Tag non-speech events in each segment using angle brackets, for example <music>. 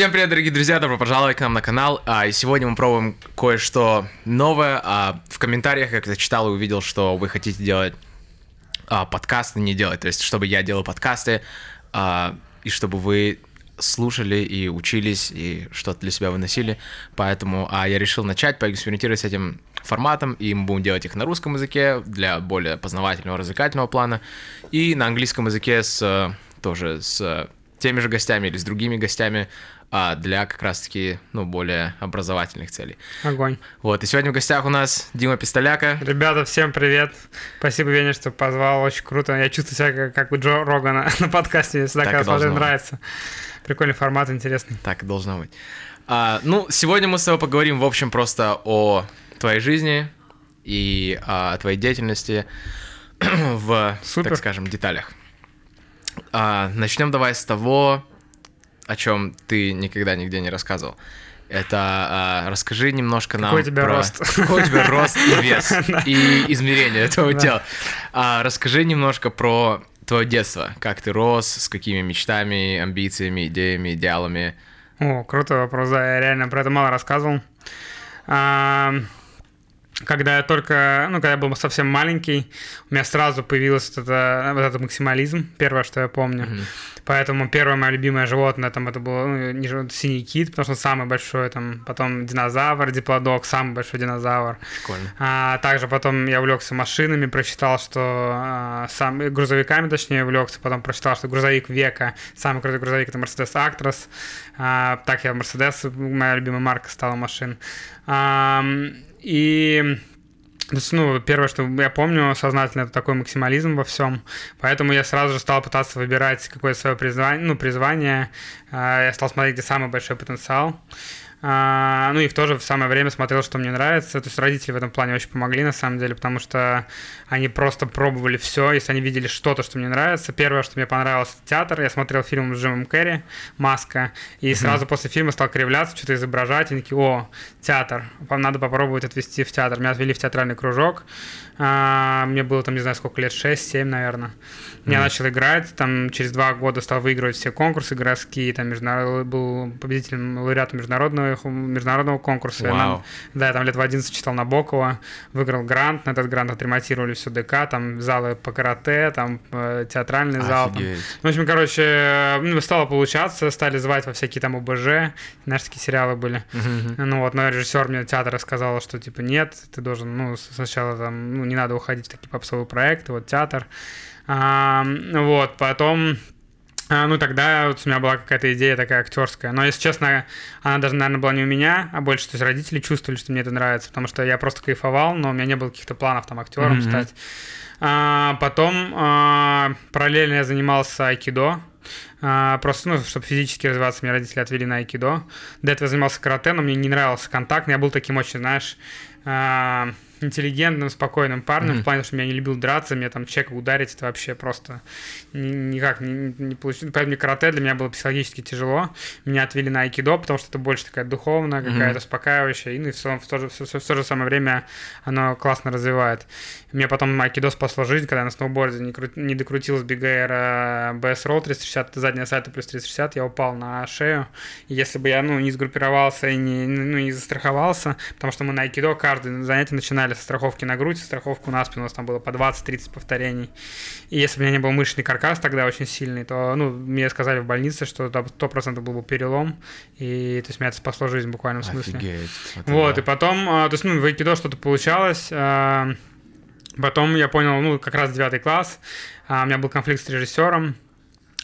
Всем привет, дорогие друзья, добро пожаловать к нам на канал. А, и сегодня мы пробуем кое-что новое. А, в комментариях я читал и увидел, что вы хотите делать а, подкасты, не делать. То есть, чтобы я делал подкасты, а, и чтобы вы слушали и учились, и что-то для себя выносили. Поэтому а, я решил начать, поэкспериментировать с этим форматом, и мы будем делать их на русском языке для более познавательного, развлекательного плана, и на английском языке с тоже с теми же гостями или с другими гостями а для как раз-таки, ну, более образовательных целей. Огонь. Вот, и сегодня в гостях у нас Дима Пистоляка. Ребята, всем привет. Спасибо, Веня, что позвал, очень круто. Я чувствую себя как, как у Джо Рогана <laughs> на подкасте, мне всегда, когда смотрю, нравится. Прикольный формат, интересный. Так и должно быть. А, ну, сегодня мы с тобой поговорим, в общем, просто о твоей жизни и о твоей деятельности <clears throat> в, Супер. так скажем, деталях. А, начнем давай с того, о чем ты никогда нигде не рассказывал. Это а, расскажи немножко нам какой у тебя про... рост. <laughs> Какой у тебя рост и вес, <laughs> и измерение этого тела. А, расскажи немножко про твое детство. Как ты рос, с какими мечтами, амбициями, идеями, идеалами. О, крутой вопрос, да, я реально про это мало рассказывал. А, когда я только, ну, когда я был совсем маленький, у меня сразу появился вот, это, вот этот максимализм, первое, что я помню. Mm-hmm. Поэтому первое мое любимое животное, там, это был ну, синий кит, потому что самый большой, там, потом динозавр, диплодок, самый большой динозавр. Прикольно. А, также потом я увлекся машинами, прочитал, что а, сам, грузовиками, точнее, увлекся, потом прочитал, что грузовик века, самый крутой грузовик, это Mercedes Actros. А, так я Mercedes, моя любимая марка стала машин. А, и ну, первое, что я помню сознательно, это такой максимализм во всем. Поэтому я сразу же стал пытаться выбирать какое-то свое призвание, ну, призвание. А, я стал смотреть, где самый большой потенциал. А, ну и в то же самое время смотрел, что мне нравится. То есть родители в этом плане очень помогли, на самом деле, потому что они просто пробовали все, если они видели что-то, что мне нравится. Первое, что мне понравилось, театр. Я смотрел фильм с Джимом Керри «Маска», и mm-hmm. сразу после фильма стал кривляться, что-то изображать, и такие, о, театр, надо попробовать отвести в театр. Меня отвели в театральный кружок, а, мне было там, не знаю, сколько лет, 6-7, наверное. Я mm-hmm. начал играть, там через два года стал выигрывать все конкурсы городские, там международ... был победителем, лауреатом международного, международного конкурса. Wow. Нам... Да, я там лет в 11 читал Набокова, выиграл грант, на этот грант отремонтировали все ДК, там залы по карате, там э, театральный зал. Там. В общем, короче, ну, стало получаться, стали звать во всякие там ОБЖ, знаешь, такие сериалы были. Mm-hmm. Ну вот, но режиссер мне театра сказал, что типа нет, ты должен, ну, сначала там, ну, не надо уходить в такие попсовые проекты, вот театр. А, вот, потом а, ну, тогда вот у меня была какая-то идея такая актерская. Но, если честно, она даже, наверное, была не у меня, а больше, то есть родители чувствовали, что мне это нравится, потому что я просто кайфовал, но у меня не было каких-то планов там актером mm-hmm. стать. А, потом а, параллельно я занимался айкидо. А, просто, ну, чтобы физически развиваться, меня родители отвели на айкидо. До этого я занимался карате, но мне не нравился контакт. Я был таким очень, знаешь, а, интеллигентным, спокойным парнем, mm-hmm. в плане, что я не любил драться, мне там человека ударить, это вообще просто никак не, не получилось. Поэтому карате для меня было психологически тяжело. Меня отвели на айкидо, потому что это больше такая духовная, какая-то mm-hmm. успокаивающая, и ну, и в, в, то же, в, в, то же самое время оно классно развивает. Мне потом айкидо спасло жизнь, когда я на сноуборде не, кру... не докрутил с бигейра BS Roll 360, задняя сальто плюс 360, я упал на шею. И если бы я, ну, не сгруппировался и не, ну, не застраховался, потому что мы на айкидо каждое занятие начинали начинали со страховки на грудь, страховку на спину, у нас там было по 20-30 повторений. И если бы у меня не был мышечный каркас тогда очень сильный, то, ну, мне сказали в больнице, что 100% был бы перелом, и, то есть, меня это спасло жизнь в буквальном смысле. Офигеть. Вот, да. и потом, а, то есть, ну, в айкидо что-то получалось, а, потом я понял, ну, как раз девятый класс, а, у меня был конфликт с режиссером,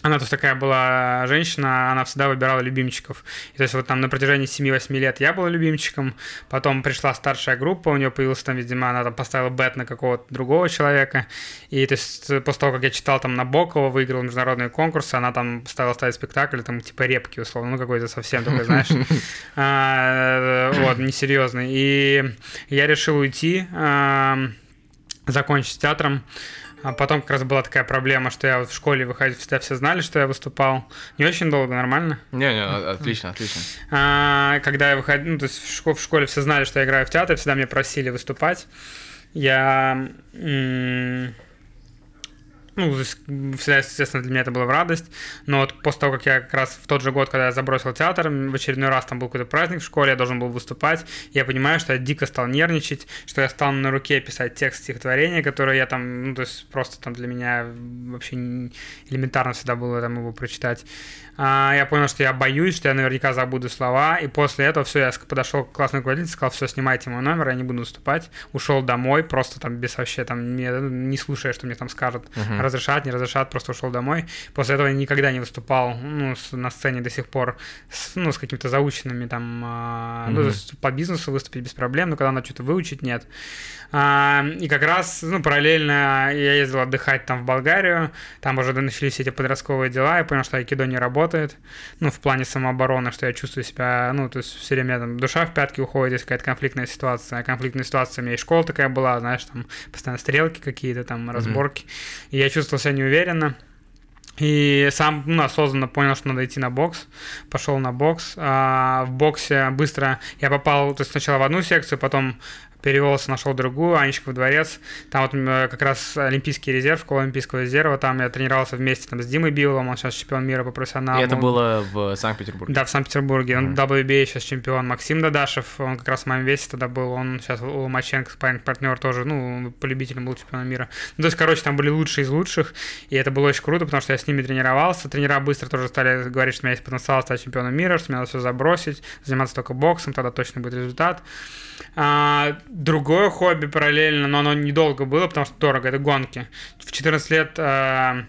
она то такая была женщина, она всегда выбирала любимчиков. И, то есть вот там на протяжении 7-8 лет я был любимчиком, потом пришла старшая группа, у нее появился там, видимо, она там поставила бет на какого-то другого человека. И то есть после того, как я читал там Набокова, выиграл международные конкурсы, она там поставила ставить спектакль, там типа репки условно, ну какой-то совсем такой, знаешь, <laughs> а, вот, несерьезный. И я решил уйти, закончить театром. А потом как раз была такая проблема, что я вот в школе выходил, всегда все знали, что я выступал. Не очень долго, нормально? Не-не, отлично, отлично. А, когда я выходил, ну, то есть в школе, все знали, что я играю в театре, всегда меня просили выступать. Я... М- ну, естественно, для меня это была в радость, но вот после того, как я как раз в тот же год, когда я забросил театр, в очередной раз там был какой-то праздник в школе, я должен был выступать, я понимаю, что я дико стал нервничать, что я стал на руке писать текст стихотворения, которое я там, ну, то есть просто там для меня вообще элементарно всегда было там его прочитать. А, я понял, что я боюсь, что я наверняка забуду слова, и после этого все, я подошел к классной руководителю, сказал, все, снимайте мой номер, я не буду выступать, ушел домой, просто там без вообще там, не, не слушая, что мне там скажут, uh-huh. Разрешат, не разрешат, просто ушел домой. После этого я никогда не выступал, ну, на сцене до сих пор, с, ну, с какими-то заученными там, uh-huh. ну, по бизнесу выступить без проблем, но когда надо что-то выучить, нет. А, и как раз, ну, параллельно я ездил отдыхать там в Болгарию, там уже начались эти подростковые дела, я понял, что айкидо не работает, ну, в плане самообороны, что я чувствую себя, ну, то есть все время там душа в пятки уходит, есть какая-то конфликтная ситуация, конфликтная ситуация у меня и школа такая была, знаешь, там постоянно стрелки какие-то, там разборки, mm-hmm. и я чувствовал себя неуверенно, и сам ну, осознанно понял, что надо идти на бокс. Пошел на бокс. А, в боксе быстро я попал то есть сначала в одну секцию, потом перевелся, нашел другую, Анечка в дворец. Там вот как раз Олимпийский резерв, школа Олимпийского резерва. Там я тренировался вместе там, с Димой Биловым, он сейчас чемпион мира по профессионалу. И это было в Санкт-Петербурге? Да, в Санкт-Петербурге. Mm-hmm. Он WBA сейчас чемпион. Максим Дадашев, он как раз в моем весе тогда был. Он сейчас у Ломаченко, спарринг партнер тоже, ну, по любителям был чемпионом мира. Ну, то есть, короче, там были лучшие из лучших. И это было очень круто, потому что я с ними тренировался. Тренера быстро тоже стали говорить, что у меня есть потенциал стать чемпионом мира, что мне надо все забросить, заниматься только боксом, тогда точно будет результат. А, другое хобби параллельно, но оно недолго было, потому что дорого, это гонки. В 14 лет а,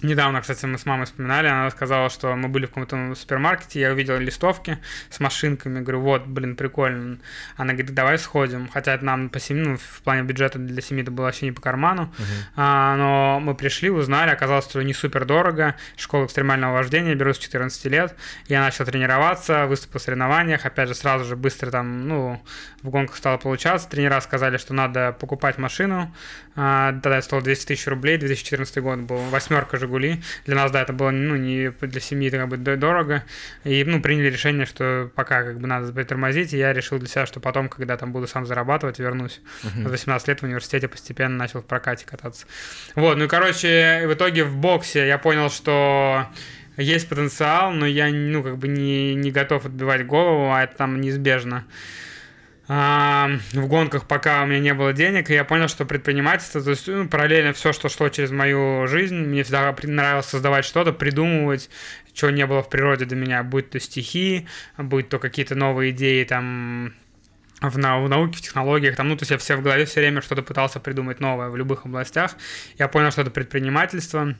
Недавно, кстати, мы с мамой вспоминали, она сказала, что мы были в каком-то супермаркете, я увидел листовки с машинками, говорю, вот, блин, прикольно. Она говорит, давай сходим, хотя это нам по семье, ну, в плане бюджета для семьи это было вообще не по карману, uh-huh. а, но мы пришли, узнали, оказалось, что не супер дорого, школа экстремального вождения, беру с 14 лет, я начал тренироваться, выступил в соревнованиях, опять же, сразу же быстро там, ну, в гонках стало получаться, тренера сказали, что надо покупать машину, а, тогда это стоило 200 тысяч рублей, 2014 год был, восьмерка же Жигули. Для нас, да, это было, ну, не для семьи это как бы дорого. И, ну, приняли решение, что пока как бы надо притормозить, и я решил для себя, что потом, когда там буду сам зарабатывать, вернусь. Uh-huh. В 18 лет в университете постепенно начал в прокате кататься. Вот, ну и, короче, в итоге в боксе я понял, что есть потенциал, но я, ну, как бы не, не готов отбивать голову, а это там неизбежно в гонках, пока у меня не было денег, и я понял, что предпринимательство, то есть ну, параллельно все, что шло через мою жизнь, мне всегда нравилось создавать что-то, придумывать, чего не было в природе до меня, будь то стихи, будь то какие-то новые идеи там в, нау- в науке, в технологиях, там, ну, то есть я все в голове все время что-то пытался придумать новое в любых областях. Я понял, что это предпринимательство,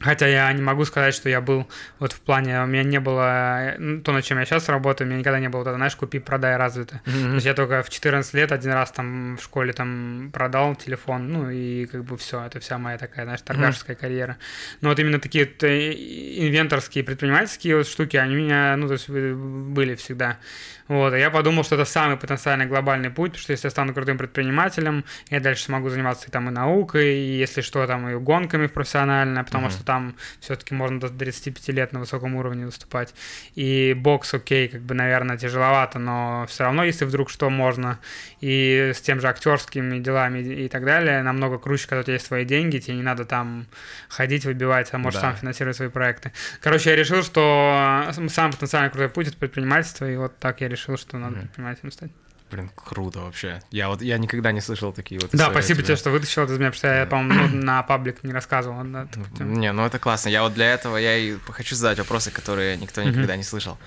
Хотя я не могу сказать, что я был вот в плане, у меня не было, ну, то, над чем я сейчас работаю, у меня никогда не было, вот знаешь, купи, продай, развито. Mm-hmm. То есть я только в 14 лет один раз там в школе там продал телефон, ну и как бы все, это вся моя такая, знаешь, торгашеская mm-hmm. карьера. Но вот именно такие вот э, инвенторские, предпринимательские вот штуки, они у меня, ну, то есть были всегда. Вот, и я подумал, что это самый потенциальный глобальный путь, потому что если я стану крутым предпринимателем, я дальше смогу заниматься и там и наукой, и если что, там и гонками профессионально, потому mm-hmm. что там все-таки можно до 35 лет на высоком уровне выступать. И бокс, окей, как бы, наверное, тяжеловато, но все равно, если вдруг что, можно. И с тем же актерскими делами и так далее, намного круче, когда у тебя есть свои деньги, тебе не надо там ходить, выбивать, а можешь да. сам финансировать свои проекты. Короче, я решил, что самый потенциально крутой путь — это предпринимательство, и вот так я решил решил, что надо предпринимателем стать. Блин, круто вообще. Я вот я никогда не слышал такие вот. Да, спасибо тебе, что вытащил это из меня, потому что я, по-моему, ну, <clears throat> на паблик не рассказывал. Да, не, ну это классно. Я вот для этого я и хочу задать вопросы, которые никто никогда не слышал.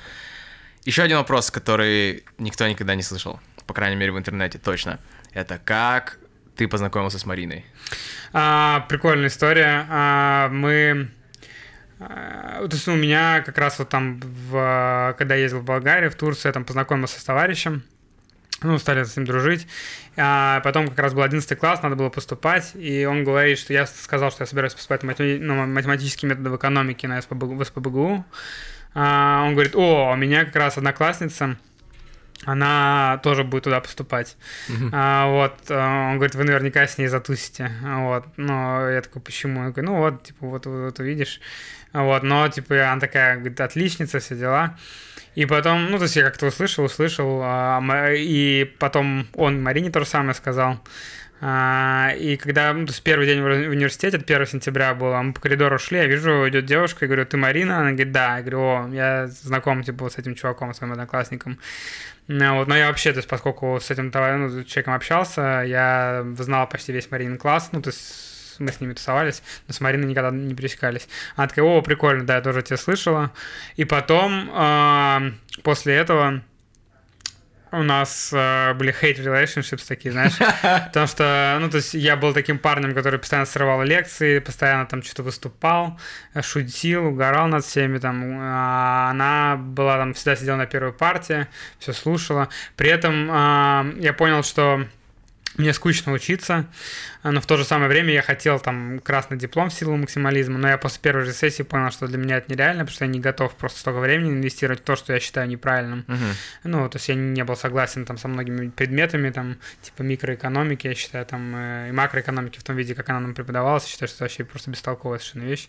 Еще один вопрос, который никто никогда не слышал, по крайней мере в интернете точно. Это как ты познакомился с Мариной? А, прикольная история. А, мы а, то есть у меня как раз вот там, в, когда я ездил в Болгарию, в Турцию, я там познакомился с товарищем, ну, стали с ним дружить. А потом как раз был 11 класс, надо было поступать, и он говорит, что я сказал, что я собираюсь поступать на ну, математические методы в экономике на СПБ, в СПБГУ. А он говорит, о, у меня как раз одноклассница, она тоже будет туда поступать. Uh-huh. А, вот, а, он говорит, вы наверняка с ней затусите. Вот, но я такой, почему? Я говорю, ну вот, типа, вот, вот, вот увидишь. Вот, но, типа, она такая, говорит, отличница, все дела. И потом, ну, то есть я как-то услышал, услышал, а, и потом он Марине то же самое сказал. А, и когда, ну, то есть первый день в университете, 1 сентября было, мы по коридору шли, я вижу, идет девушка, я говорю, ты Марина? Она говорит, да. Я говорю, о, я знаком, типа, с этим чуваком, своим одноклассником. Ну, вот, но я вообще, то есть, поскольку с этим ну, человеком общался, я знал почти весь Марин класс, ну, то есть мы с ними тусовались, но с Мариной никогда не пересекались. Она такая, о, прикольно, да, я тоже тебя слышала. И потом, э, после этого, у нас э, были hate relationships такие, знаешь, <laughs> потому что, ну, то есть я был таким парнем, который постоянно срывал лекции, постоянно там что-то выступал, шутил, угорал над всеми, там, а она была там, всегда сидела на первой партии, все слушала, при этом э, я понял, что мне скучно учиться, но в то же самое время я хотел там красный диплом в силу максимализма, но я после первой же сессии понял, что для меня это нереально, потому что я не готов просто столько времени инвестировать в то, что я считаю неправильным. Uh-huh. Ну, то есть я не был согласен там со многими предметами, там, типа микроэкономики, я считаю, там, э, и макроэкономики в том виде, как она нам преподавалась, я считаю, что это вообще просто бестолковая совершенно вещь.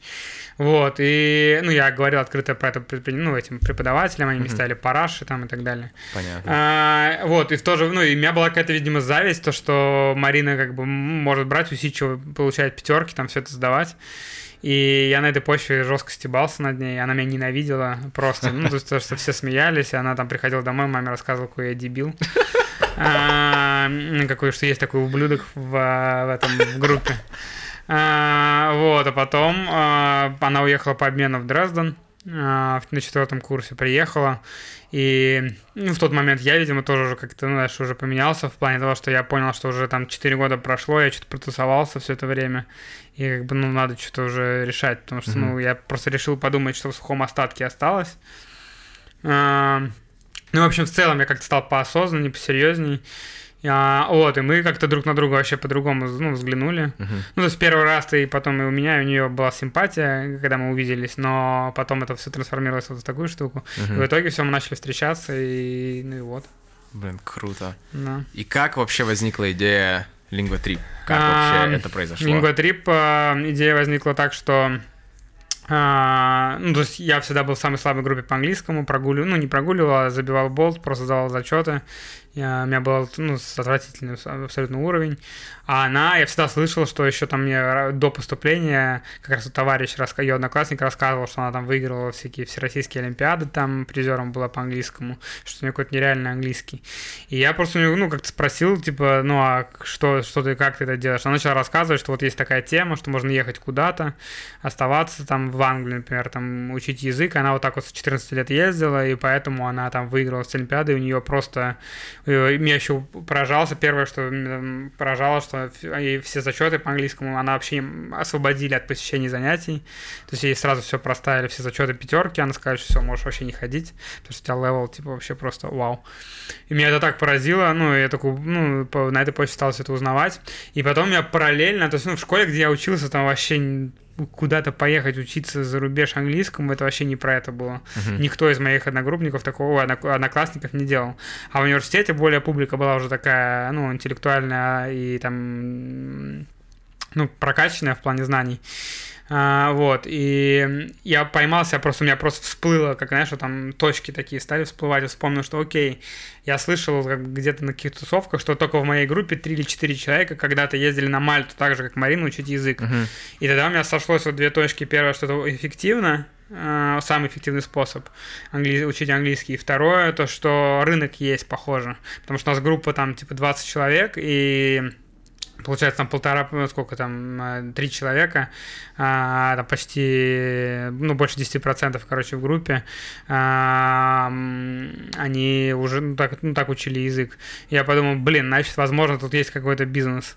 Вот, и, ну, я говорил открыто про это, ну, этим преподавателям, они uh-huh. мне ставили параши там и так далее. Понятно. А, вот, и в то же, ну, и у меня была какая-то, видимо, зависть, то, что Марина как бы может брать, усидчиво получать пятерки, там все это сдавать. И я на этой почве жестко стебался над ней, она меня ненавидела просто, ну, то есть, что все смеялись, и она там приходила домой, маме рассказывала, какой я дебил. А, какой, что есть такой ублюдок в, в этом в группе. А, вот, а потом а, она уехала по обмену в Дрезден, на четвертом курсе приехала, и ну, в тот момент я, видимо, тоже уже как-то, ну, знаешь, уже поменялся в плане того, что я понял, что уже там 4 года прошло, я что-то протусовался все это время, и как бы, ну, надо что-то уже решать, потому что, mm-hmm. ну, я просто решил подумать, что в сухом остатке осталось. А, ну, в общем, в целом я как-то стал поосознаннее, посерьезней. А, вот, и мы как-то друг на друга вообще по-другому ну, взглянули. Uh-huh. Ну, то есть первый раз и потом и у меня, и у нее была симпатия, когда мы увиделись, но потом это все трансформировалось вот в такую штуку. Uh-huh. И в итоге все, мы начали встречаться, и ну и вот. Блин, круто. Да. И как вообще возникла идея Trip? Как а, вообще это произошло? Trip, а, идея возникла так, что а, ну, то есть я всегда был в самой слабой группе по английскому, прогуливал, ну, не прогуливал, а забивал болт, просто сдавал зачеты. Я, у меня был ну, отвратительный абсолютно уровень. А она, я всегда слышал, что еще там мне до поступления, как раз товарищ, ее одноклассник рассказывал, что она там выиграла всякие всероссийские олимпиады, там призером была по английскому, что у нее какой-то нереальный английский. И я просто у нее, ну, как-то спросил, типа, ну, а что, что ты, как ты это делаешь? Она начала рассказывать, что вот есть такая тема, что можно ехать куда-то, оставаться там в Англии, например, там учить язык. Она вот так вот с 14 лет ездила, и поэтому она там выиграла с олимпиады, и у нее просто меня еще поражался, первое, что поражало, что и все зачеты по английскому она вообще освободили от посещения занятий. То есть ей сразу все проставили, все зачеты пятерки, она сказала, что все, можешь вообще не ходить, потому что у тебя level, типа, вообще просто вау. И меня это так поразило, ну, я такой, ну, на этой почте стал все это узнавать. И потом я параллельно, то есть, ну, в школе, где я учился, там вообще куда-то поехать учиться за рубеж английскому, это вообще не про это было. Uh-huh. Никто из моих одногруппников такого, одноклассников не делал. А в университете более публика была уже такая, ну, интеллектуальная и там, ну, прокачанная в плане знаний. А, вот, и я поймался, просто у меня просто всплыло, как, знаешь, вот там точки такие стали всплывать, и вспомнил, что окей, я слышал как где-то на каких-то тусовках, что только в моей группе три или четыре человека когда-то ездили на Мальту, так же, как Марина, учить язык. Uh-huh. И тогда у меня сошлось вот две точки. Первое, что это эффективно, э, самый эффективный способ англи... учить английский. И второе, то, что рынок есть, похоже. Потому что у нас группа там типа 20 человек, и получается там полтора, ну, сколько там, э, три человека, а, почти, ну, больше 10%, короче, в группе, а, они уже, ну так, ну, так учили язык. Я подумал, блин, значит, возможно, тут есть какой-то бизнес.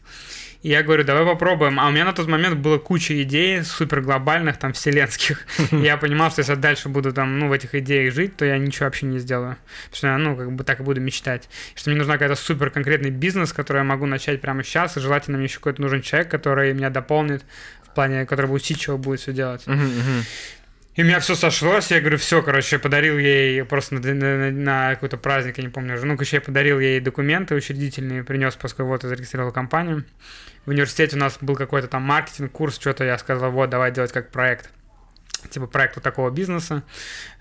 И я говорю, давай попробуем. А у меня на тот момент было куча идей супер глобальных, там, вселенских. <laughs> Я понимал, что если я дальше буду там, ну, в этих идеях жить, то я ничего вообще не сделаю. Потому что я, ну, как бы так и буду мечтать. Что мне нужна какая-то супер конкретный бизнес, который я могу начать прямо сейчас. И желательно мне еще какой-то нужен человек, который меня дополнит в плане, который бы усидчиво будет все делать. И у меня все сошлось, я говорю, все, короче, подарил ей просто на, на, на какой-то праздник, я не помню уже. Ну, короче, я подарил ей документы учредительные, принес, поскольку вот я зарегистрировал компанию. В университете у нас был какой-то там маркетинг, курс, что-то я сказал, вот, давай делать как проект. Типа проект вот такого бизнеса.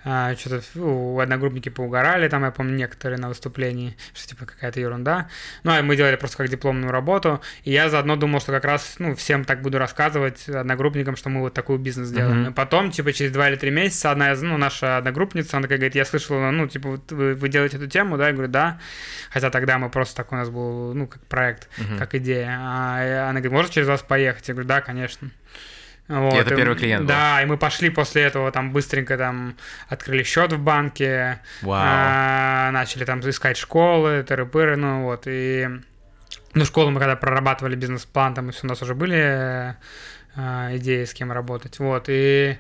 А, что-то у одногруппники поугорали, там, я помню, некоторые на выступлении, что типа какая-то ерунда. Ну, а мы делали просто как дипломную работу, и я заодно думал, что как раз, ну, всем так буду рассказывать одногруппникам, что мы вот такой бизнес делаем. Mm-hmm. И потом, типа, через два или три месяца одна из, ну, наша одногруппница, она такая говорит, я слышала, ну, типа, вот вы, вы делаете эту тему, да? Я говорю, да. Хотя тогда мы просто так у нас был, ну, как проект, mm-hmm. как идея. А она говорит, можно через вас поехать? Я говорю, да, конечно. Вот, и это и, первый клиент Да, был. и мы пошли после этого там быстренько там открыли счет в банке, а, начали там искать школы, тыры-пыры, ну вот, и... Ну, школу мы когда прорабатывали бизнес-план, там у нас уже были идеи, с кем работать, вот, и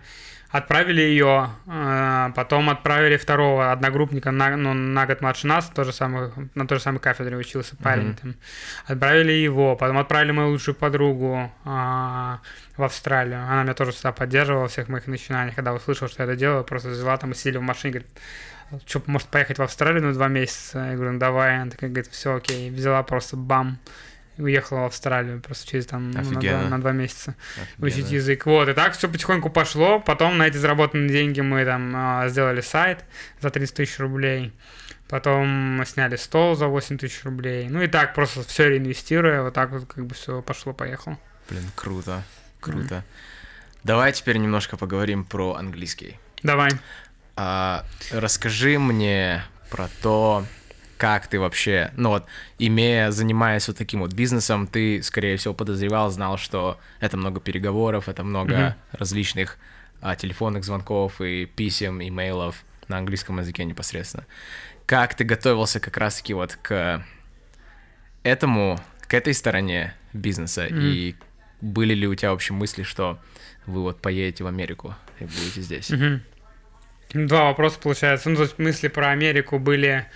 отправили ее, а, потом отправили второго одногруппника на, ну, на год младше нас, тоже самый, на той же самой кафедре учился парень. Mm-hmm. Там. Отправили его, потом отправили мою лучшую подругу а, в Австралию. Она меня тоже всегда поддерживала во всех моих начинаниях. Когда услышала, что я это делаю, просто взяла там и сидели в машине, говорит, что, может, поехать в Австралию на два месяца? Я говорю, ну давай. Она такая говорит, все окей. Взяла просто бам уехала в Австралию просто через там ну, на, два, на два месяца Офигенно. учить язык. Вот, и так все потихоньку пошло. Потом на эти заработанные деньги мы там а, сделали сайт за 30 тысяч рублей. Потом сняли стол за 8 тысяч рублей. Ну и так просто все реинвестируя, вот так вот как бы все пошло-поехало. Блин, круто, круто. Mm. Давай теперь немножко поговорим про английский. Давай. А, расскажи мне про то, как ты вообще, ну вот, имея, занимаясь вот таким вот бизнесом, ты, скорее всего, подозревал, знал, что это много переговоров, это много mm-hmm. различных а, телефонных звонков и писем, имейлов на английском языке непосредственно. Как ты готовился как раз-таки вот к этому, к этой стороне бизнеса, mm-hmm. и были ли у тебя вообще мысли, что вы вот поедете в Америку и будете здесь? Mm-hmm. Два вопроса получается. Ну, то есть мысли про Америку были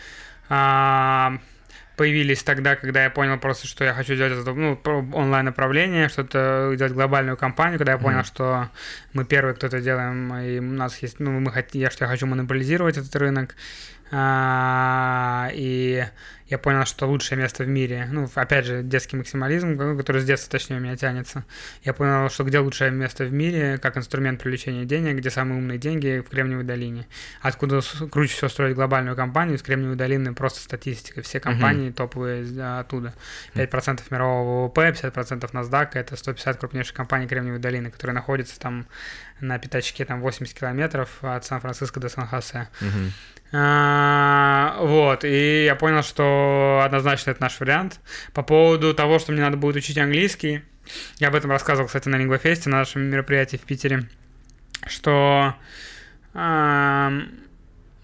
появились тогда, когда я понял просто, что я хочу делать это, ну, онлайн-направление, что-то делать глобальную компанию, когда я понял, mm-hmm. что мы первые кто-то делаем, и у нас есть, ну, мы хотим, я, что я хочу монополизировать этот рынок, а, и я понял, что лучшее место в мире, ну, опять же, детский максимализм, который с детства, точнее, у меня тянется. Я понял, что где лучшее место в мире, как инструмент привлечения денег, где самые умные деньги в Кремниевой долине. Откуда круче всего строить глобальную компанию, из Кремниевой долины просто статистика. Все компании uh-huh. топовые оттуда. 5% мирового ВВП, 50% NASDAQ, это 150 крупнейших компаний Кремниевой долины, которые находятся там на пятачке там 80 километров от Сан-Франциско до Сан-Хосе. Uh-huh. А, вот, и я понял, что однозначно это наш вариант. По поводу того, что мне надо будет учить английский, я об этом рассказывал, кстати, на Лингвофесте, на нашем мероприятии в Питере, что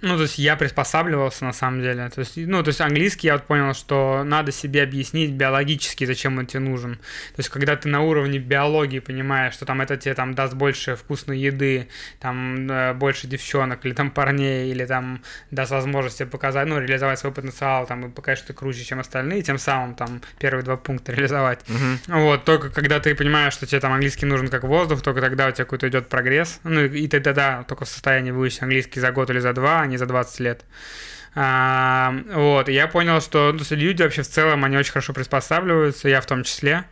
ну, то есть я приспосабливался на самом деле. То есть, ну, то есть английский я вот понял, что надо себе объяснить биологически, зачем он тебе нужен. То есть, когда ты на уровне биологии понимаешь, что там это тебе там даст больше вкусной еды, там э, больше девчонок, или там парней, или там даст возможность тебе показать, ну, реализовать свой потенциал, там, и показать, что ты круче, чем остальные, тем самым там первые два пункта реализовать. Uh-huh. Вот, только когда ты понимаешь, что тебе там английский нужен как воздух, только тогда у тебя какой-то идет прогресс. Ну, и ты тогда только в состоянии выучить английский за год или за два, а не за 20 лет. А, вот, и я понял, что ну, люди вообще в целом, они очень хорошо приспосабливаются, я в том числе.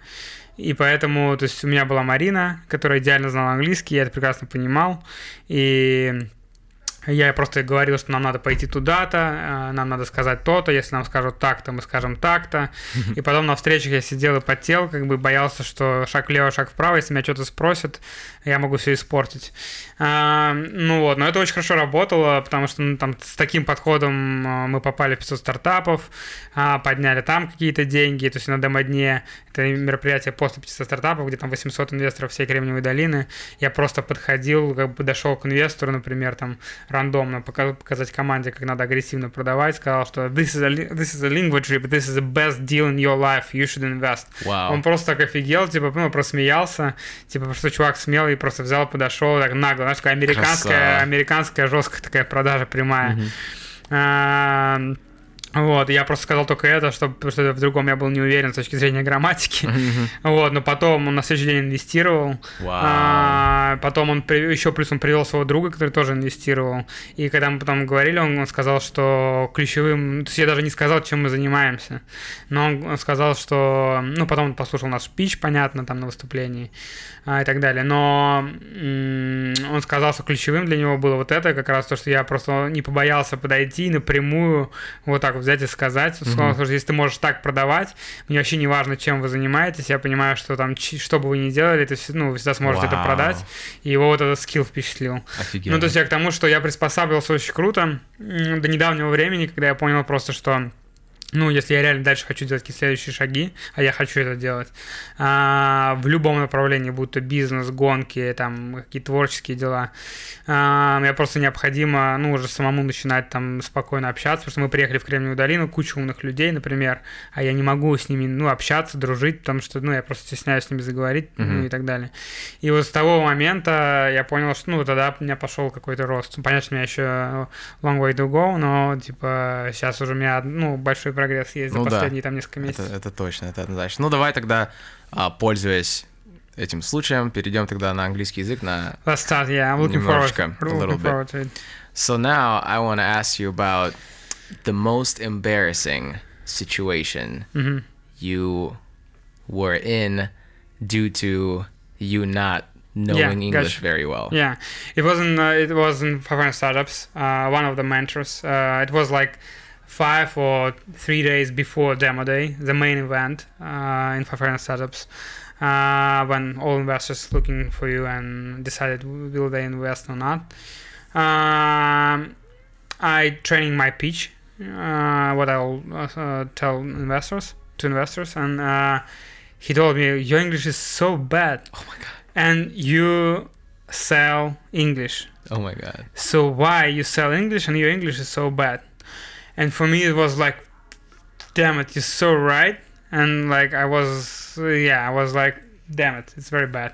И поэтому, то есть у меня была Марина, которая идеально знала английский, я это прекрасно понимал. И я просто говорил, что нам надо пойти туда-то, э, нам надо сказать то-то, если нам скажут так-то, мы скажем так-то. <laughs> И потом на встречах я сидел и потел, как бы боялся, что шаг влево, шаг вправо, если меня что-то спросят, я могу все испортить. А, ну вот, но это очень хорошо работало, потому что ну, там с таким подходом э, мы попали в 500 стартапов, а, подняли там какие-то деньги, то есть на демо-дне, это мероприятие после 500 стартапов, где там 800 инвесторов всей Кремниевой долины, я просто подходил, как бы дошел к инвестору, например, там рандомно показать команде, как надо агрессивно продавать, сказал, что this is a, this is a language trip, this is the best deal in your life, you should invest. Wow. Он просто так офигел, типа, ну, просто смеялся, типа, что чувак смелый, просто взял, подошел, так нагло, знаешь, такая американская, Красава. американская жесткая такая продажа прямая. Mm-hmm. Вот, я просто сказал только это, чтобы, что в другом я был не уверен с точки зрения грамматики. Вот, но потом он на следующий день инвестировал. Вау. А, потом он еще плюс он привел своего друга, который тоже инвестировал. И когда мы потом говорили, он, он сказал, что ключевым... То есть я даже не сказал, чем мы занимаемся. Но он, он сказал, что... Ну, потом он послушал наш пич, понятно, там на выступлении а, и так далее. Но м, он сказал, что ключевым для него было вот это, как раз то, что я просто не побоялся подойти напрямую, вот так вот взять и сказать. Сказал, что если ты можешь так продавать, мне вообще не важно, чем вы занимаетесь, я понимаю, что там, что бы вы ни делали, ты, ну, вы всегда сможете это Вау. продать. И его вот этот скилл впечатлил. Офигенно. Ну, то есть я к тому, что я приспосабливался очень круто до недавнего времени, когда я понял просто, что ну, если я реально дальше хочу делать какие-то следующие шаги, а я хочу это делать, а, в любом направлении, будь то бизнес, гонки, там, какие-то творческие дела, а, мне просто необходимо, ну, уже самому начинать там спокойно общаться, потому что мы приехали в Кремниевую долину, куча умных людей, например, а я не могу с ними, ну, общаться, дружить, потому что, ну, я просто стесняюсь с ними заговорить, ну, Мгм. и так далее. И вот с того момента я понял, что, ну, тогда у меня пошел какой-то рост. Понятно, что у меня еще long way to go, но, типа, сейчас уже у меня, ну, большой прогресс есть за Ну да. последние там несколько Это, месяцев. это точно, это однозначно. Ну, давай тогда, а, пользуясь этим случаем, перейдем тогда на английский язык, на Let's start, yeah, I'm looking forward, looking forward to it. So now I want to ask you about the most embarrassing situation Мгм. you were in due to you not knowing Yeah, English gotcha. very well. Yeah, it wasn't. Uh, it was in Five Startups. Uh, one of the mentors. Uh, it was like five or three days before demo day, the main event uh, in Five Startups. Uh, when all investors looking for you and decided will they invest or not. Um, I training my pitch, uh, what I'll uh, tell investors to investors, and uh, he told me your English is so bad Oh my god. and you sell English. Oh my god. So why you sell English and your English is so bad? And for me it was like, damn it, you're so right. And like I was, yeah, I was like, damn it, it's very bad.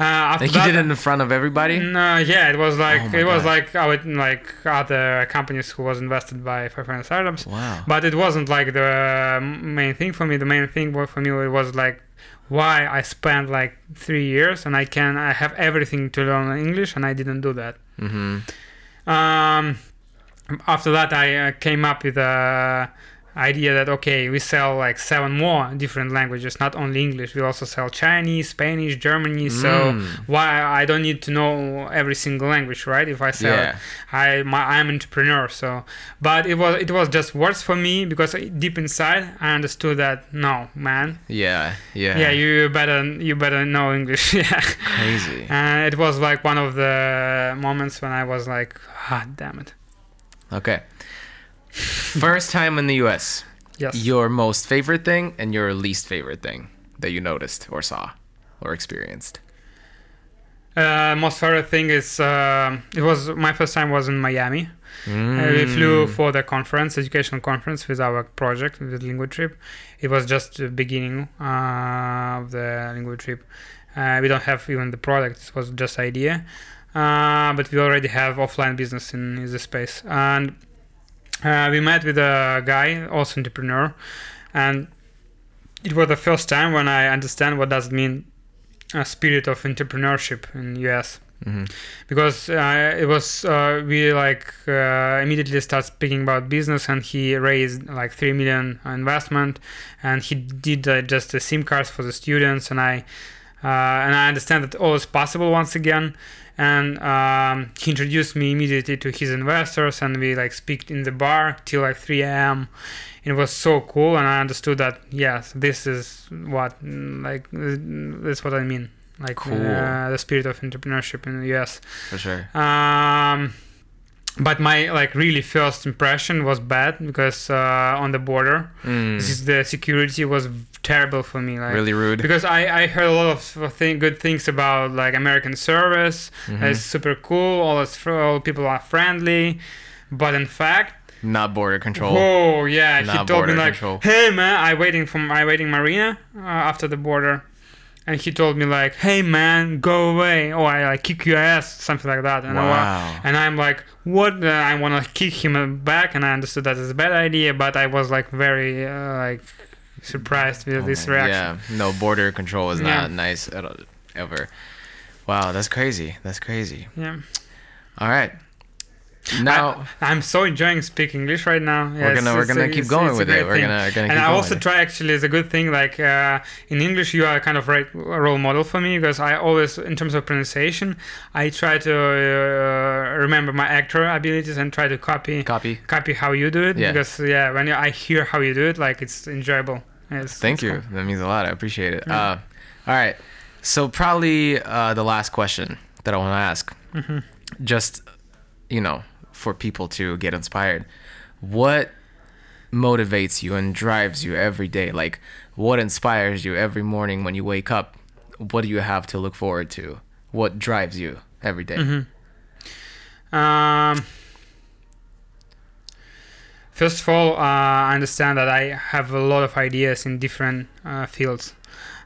Uh, after Like you that- did it in front of everybody? no, yeah, it was like Oh it was God. like our like other companies who was invested by Five Hundred Startups. Wow. But it wasn't like the main thing for me. The main thing for me it was like why I spent like three years and I can I have everything to learn English and I didn't do that. Mm-hmm. Um, after that, I uh, came up with a idea that okay, we sell like seven more different languages, not only English. We also sell Chinese, Spanish, Germany. So Mm. why I don't need to know every single language, right? If I sell Yeah. it, I my, I'm entrepreneur. So, but it was it was just words for me because deep inside I understood that no, man, Yeah. Yeah. yeah, you better you better know English, <laughs> yeah. Crazy. And it was like one of the moments when I was like, ah, damn it. Okay. First time in the US. Yes. Your most favorite thing and your least favorite thing that you noticed or saw or experienced. Uh, most favorite thing is uh, it was my first time was in Miami. Uh, we flew Mm. for the conference, educational conference, with our project with Lingua Trip. It was just the beginning uh, of the Lingua Trip. Uh, we don't have even the product; it was just idea. Uh, but we already have offline business in, in the space, and uh, we met with a guy, also entrepreneur, and it was the first time when I understand what does it mean, a spirit of entrepreneurship in US Mhm. because uh, it was uh, we like uh, immediately start speaking about business and he raised like 3 million investment and he did uh, just the sim cards for the students and i and i understand that all is possible once again and um, he introduced me immediately to his investors and we like speak in the bar till like 3 a.m it was so cool and i understood that yes this is what like uh, that's what i mean like Cool. uh, the spirit of entrepreneurship in the us For sure. um, but my like really first impression was bad because uh, on the border, Mm. this the security was terrible for me. Like Really rude. because I, I heard a lot of thing, good things about like American service. Mhm. It's super cool. All, it's, all people are friendly, but in fact, Not border control. Oh yeah, he told me like, control. "Hey man, I waiting from I waiting Marina uh, after the border, and he told me like, "Hey man, go away," or I like kick your ass, something like that. And, wow. I, and I'm like, "What?" Uh, I want to kick him back, and I understood that is a bad idea, but I was like very uh, like surprised with oh this reaction. Yeah, no border control is not yeah. nice at all, ever. Wow, that's crazy. That's crazy. Yeah. All right. Now I, am so enjoying speaking English right now. Yeah, we're gonna we're gonna keep going with it. We're gonna, gonna and I also try actually it's a good thing. Like uh, in English, you are kind of right, a role model for me because I always, in terms of pronunciation, I try to uh, remember my actor abilities and try to copy copy copy how you do it. Yeah. Because yeah, when I hear how you do it, like it's enjoyable. It's, Thank you. Cool. That means a lot. I appreciate it. Yeah. Uh, all right. So probably uh, the last question that I want to ask. Mm-hmm. Just you know for people to get inspired. What motivates you and drives you every day? Like, what inspires you every morning when you wake up? What do you have to look forward to? What drives you every day? Mm-hmm. Um, first of all, uh, I understand that I have a lot of ideas in different uh, fields.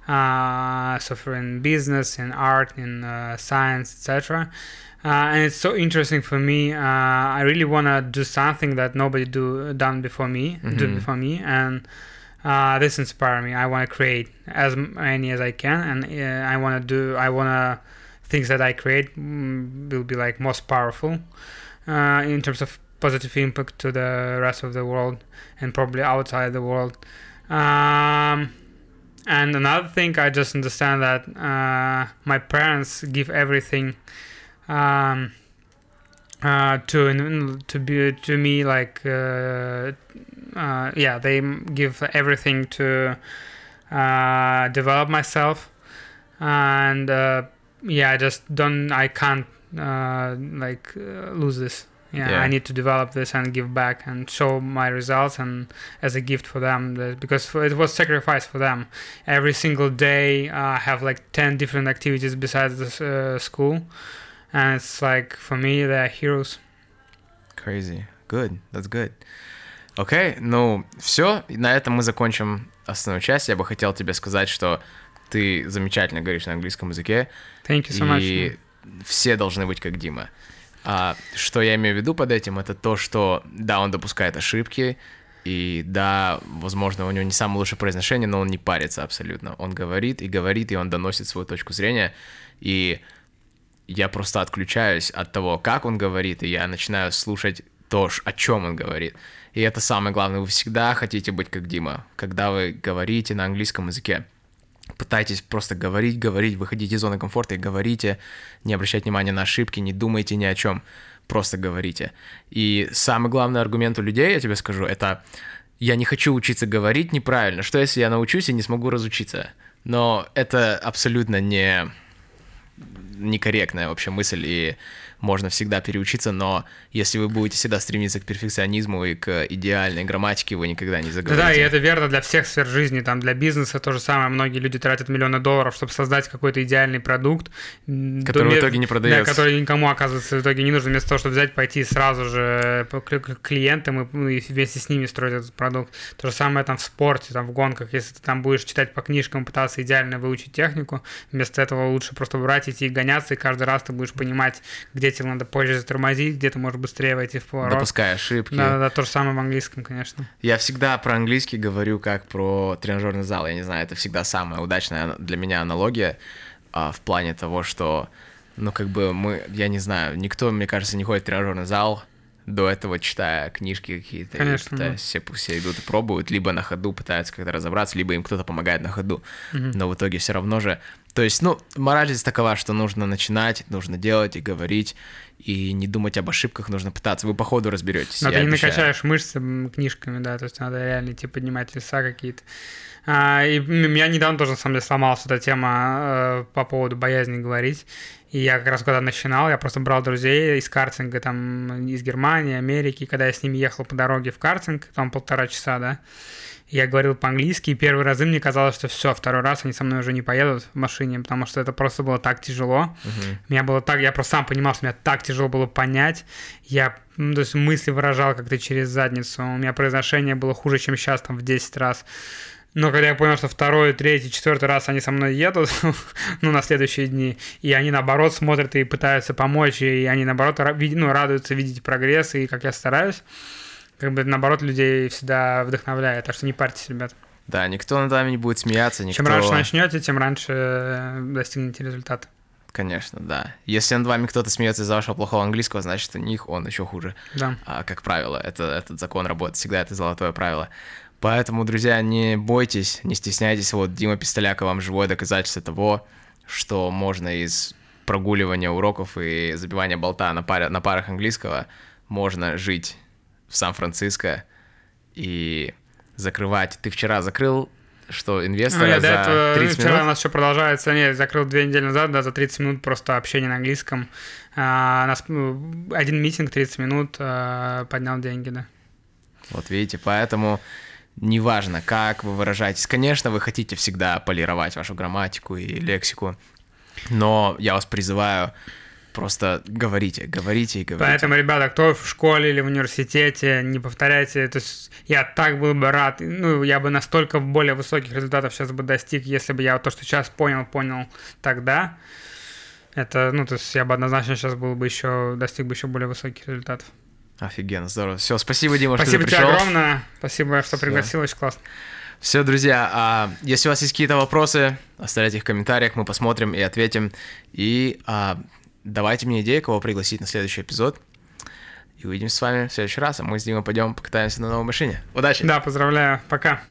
Uh, so, for in business, in art, in uh, science, etc uh, and it's so interesting for me. Uh, I really want to do something that nobody do done before me, mm-hmm. do before me, and uh, this inspire me. I want to create as many as I can, and uh, I want to do. I want to things that I create mm, will be like most powerful uh, in terms of positive impact to the rest of the world and probably outside the world. Um, and another thing, I just understand that uh, my parents give everything um, uh, to to be to me like uh, uh, yeah they give everything to uh, develop myself. And uh, yeah I just don't I can't uh, like lose this. Yeah, yeah, I need to develop this and give back and show my results and as a gift for them. Because it was sacrifice for them. Every single day I have like ten different activities besides the school, and it's like for me they're heroes. Crazy. Good. That's good. Окей, okay, ну все, на этом мы закончим основную часть. Я бы хотел тебе сказать, что ты замечательно говоришь на английском языке. Thank you so much. И все должны быть как Дима. А, что я имею в виду под этим, это то, что да, он допускает ошибки, и да, возможно, у него не самое лучшее произношение, но он не парится абсолютно. Он говорит и говорит, и он доносит свою точку зрения. И я просто отключаюсь от того, как он говорит, и я начинаю слушать то, о чем он говорит. И это самое главное. Вы всегда хотите быть как Дима, когда вы говорите на английском языке. Пытайтесь просто говорить, говорить, выходите из зоны комфорта и говорите, не обращайте внимания на ошибки, не думайте ни о чем, просто говорите. И самый главный аргумент у людей, я тебе скажу, это я не хочу учиться говорить неправильно. Что если я научусь и не смогу разучиться? Но это абсолютно не некорректная вообще мысль, и можно всегда переучиться, но если вы будете всегда стремиться к перфекционизму и к идеальной грамматике, вы никогда не заговорите. Да, и это верно для всех сфер жизни, там для бизнеса то же самое, многие люди тратят миллионы долларов, чтобы создать какой-то идеальный продукт, который в итоге не продается. Да, который никому оказывается в итоге не нужен, вместо того, чтобы взять, пойти сразу же к клиентам ну, и вместе с ними строить этот продукт. То же самое там в спорте, там в гонках, если ты там будешь читать по книжкам, пытаться идеально выучить технику, вместо этого лучше просто брать, идти и гоняться, и каждый раз ты будешь понимать, где тебе надо позже затормозить, где-то можешь быстрее войти в поворот. Допуская ошибки. Да, да, то же самое в английском, конечно. Я всегда про английский говорю как про тренажерный зал. Я не знаю, это всегда самая удачная для меня аналогия а, в плане того, что, ну, как бы мы, я не знаю, никто, мне кажется, не ходит в тренажерный зал, до этого читая книжки какие-то, Конечно, да. все, все идут и пробуют, либо на ходу пытаются как-то разобраться, либо им кто-то помогает на ходу. Угу. Но в итоге все равно же. То есть, ну, мораль здесь такова, что нужно начинать, нужно делать и говорить, и не думать об ошибках, нужно пытаться. Вы по ходу разберетесь. Но ты не обещаю. накачаешь мышцы книжками, да, то есть надо реально идти поднимать веса какие-то. А, и меня недавно тоже, на самом деле, сломалась эта тема э, по поводу боязни говорить. И я как раз когда начинал, я просто брал друзей из картинга, там, из Германии, Америки. Когда я с ними ехал по дороге в картинг, там полтора часа, да, я говорил по-английски, и первые разы мне казалось, что все, второй раз они со мной уже не поедут в машине, потому что это просто было так тяжело. Uh-huh. Меня было так, я просто сам понимал, что мне так тяжело было понять. Я, ну, то есть мысли выражал как-то через задницу. У меня произношение было хуже, чем сейчас, там, в 10 раз. Но когда я понял, что второй, третий, четвертый раз они со мной едут, <laughs> ну, на следующие дни, и они, наоборот, смотрят и пытаются помочь, и они, наоборот, ну, радуются видеть прогресс, и как я стараюсь, как бы, наоборот, людей всегда вдохновляет. Так что не парьтесь, ребят. Да, никто над вами не будет смеяться, никто... Чем раньше начнете, тем раньше э, достигнете результата. Конечно, да. Если над вами кто-то смеется из-за вашего плохого английского, значит, у них он еще хуже. Да. А, как правило, это, этот закон работает всегда, это золотое правило. Поэтому, друзья, не бойтесь, не стесняйтесь. Вот Дима Пистоляка вам живое доказательство того, что можно из прогуливания уроков и забивания болта на, паре, на парах английского можно жить в Сан-Франциско и закрывать. Ты вчера закрыл что инвесторы ну, за этого, 30 вчера минут? у нас еще продолжается, нет, закрыл две недели назад, да, за 30 минут просто общение на английском. А, нас, ну, один митинг 30 минут а, поднял деньги, да. Вот видите, поэтому неважно, как вы выражаетесь. Конечно, вы хотите всегда полировать вашу грамматику и лексику, но я вас призываю Просто говорите, говорите и говорите. Поэтому, ребята, кто в школе или в университете, не повторяйте. То есть я так был бы рад, ну, я бы настолько более высоких результатов сейчас бы достиг, если бы я то, что сейчас понял, понял тогда. Это, ну, то есть я бы однозначно сейчас был бы еще, достиг бы еще более высоких результатов. Офигенно, здорово. Все, спасибо, Дима, спасибо что ты пришел. Спасибо тебе огромное. Спасибо, что пригласил, очень классно. Все, друзья, а если у вас есть какие-то вопросы, оставляйте их в комментариях, мы посмотрим и ответим. И а, давайте мне идею, кого пригласить на следующий эпизод. И увидимся с вами в следующий раз, а мы с Димой пойдем покатаемся на новой машине. Удачи! Да, поздравляю, пока!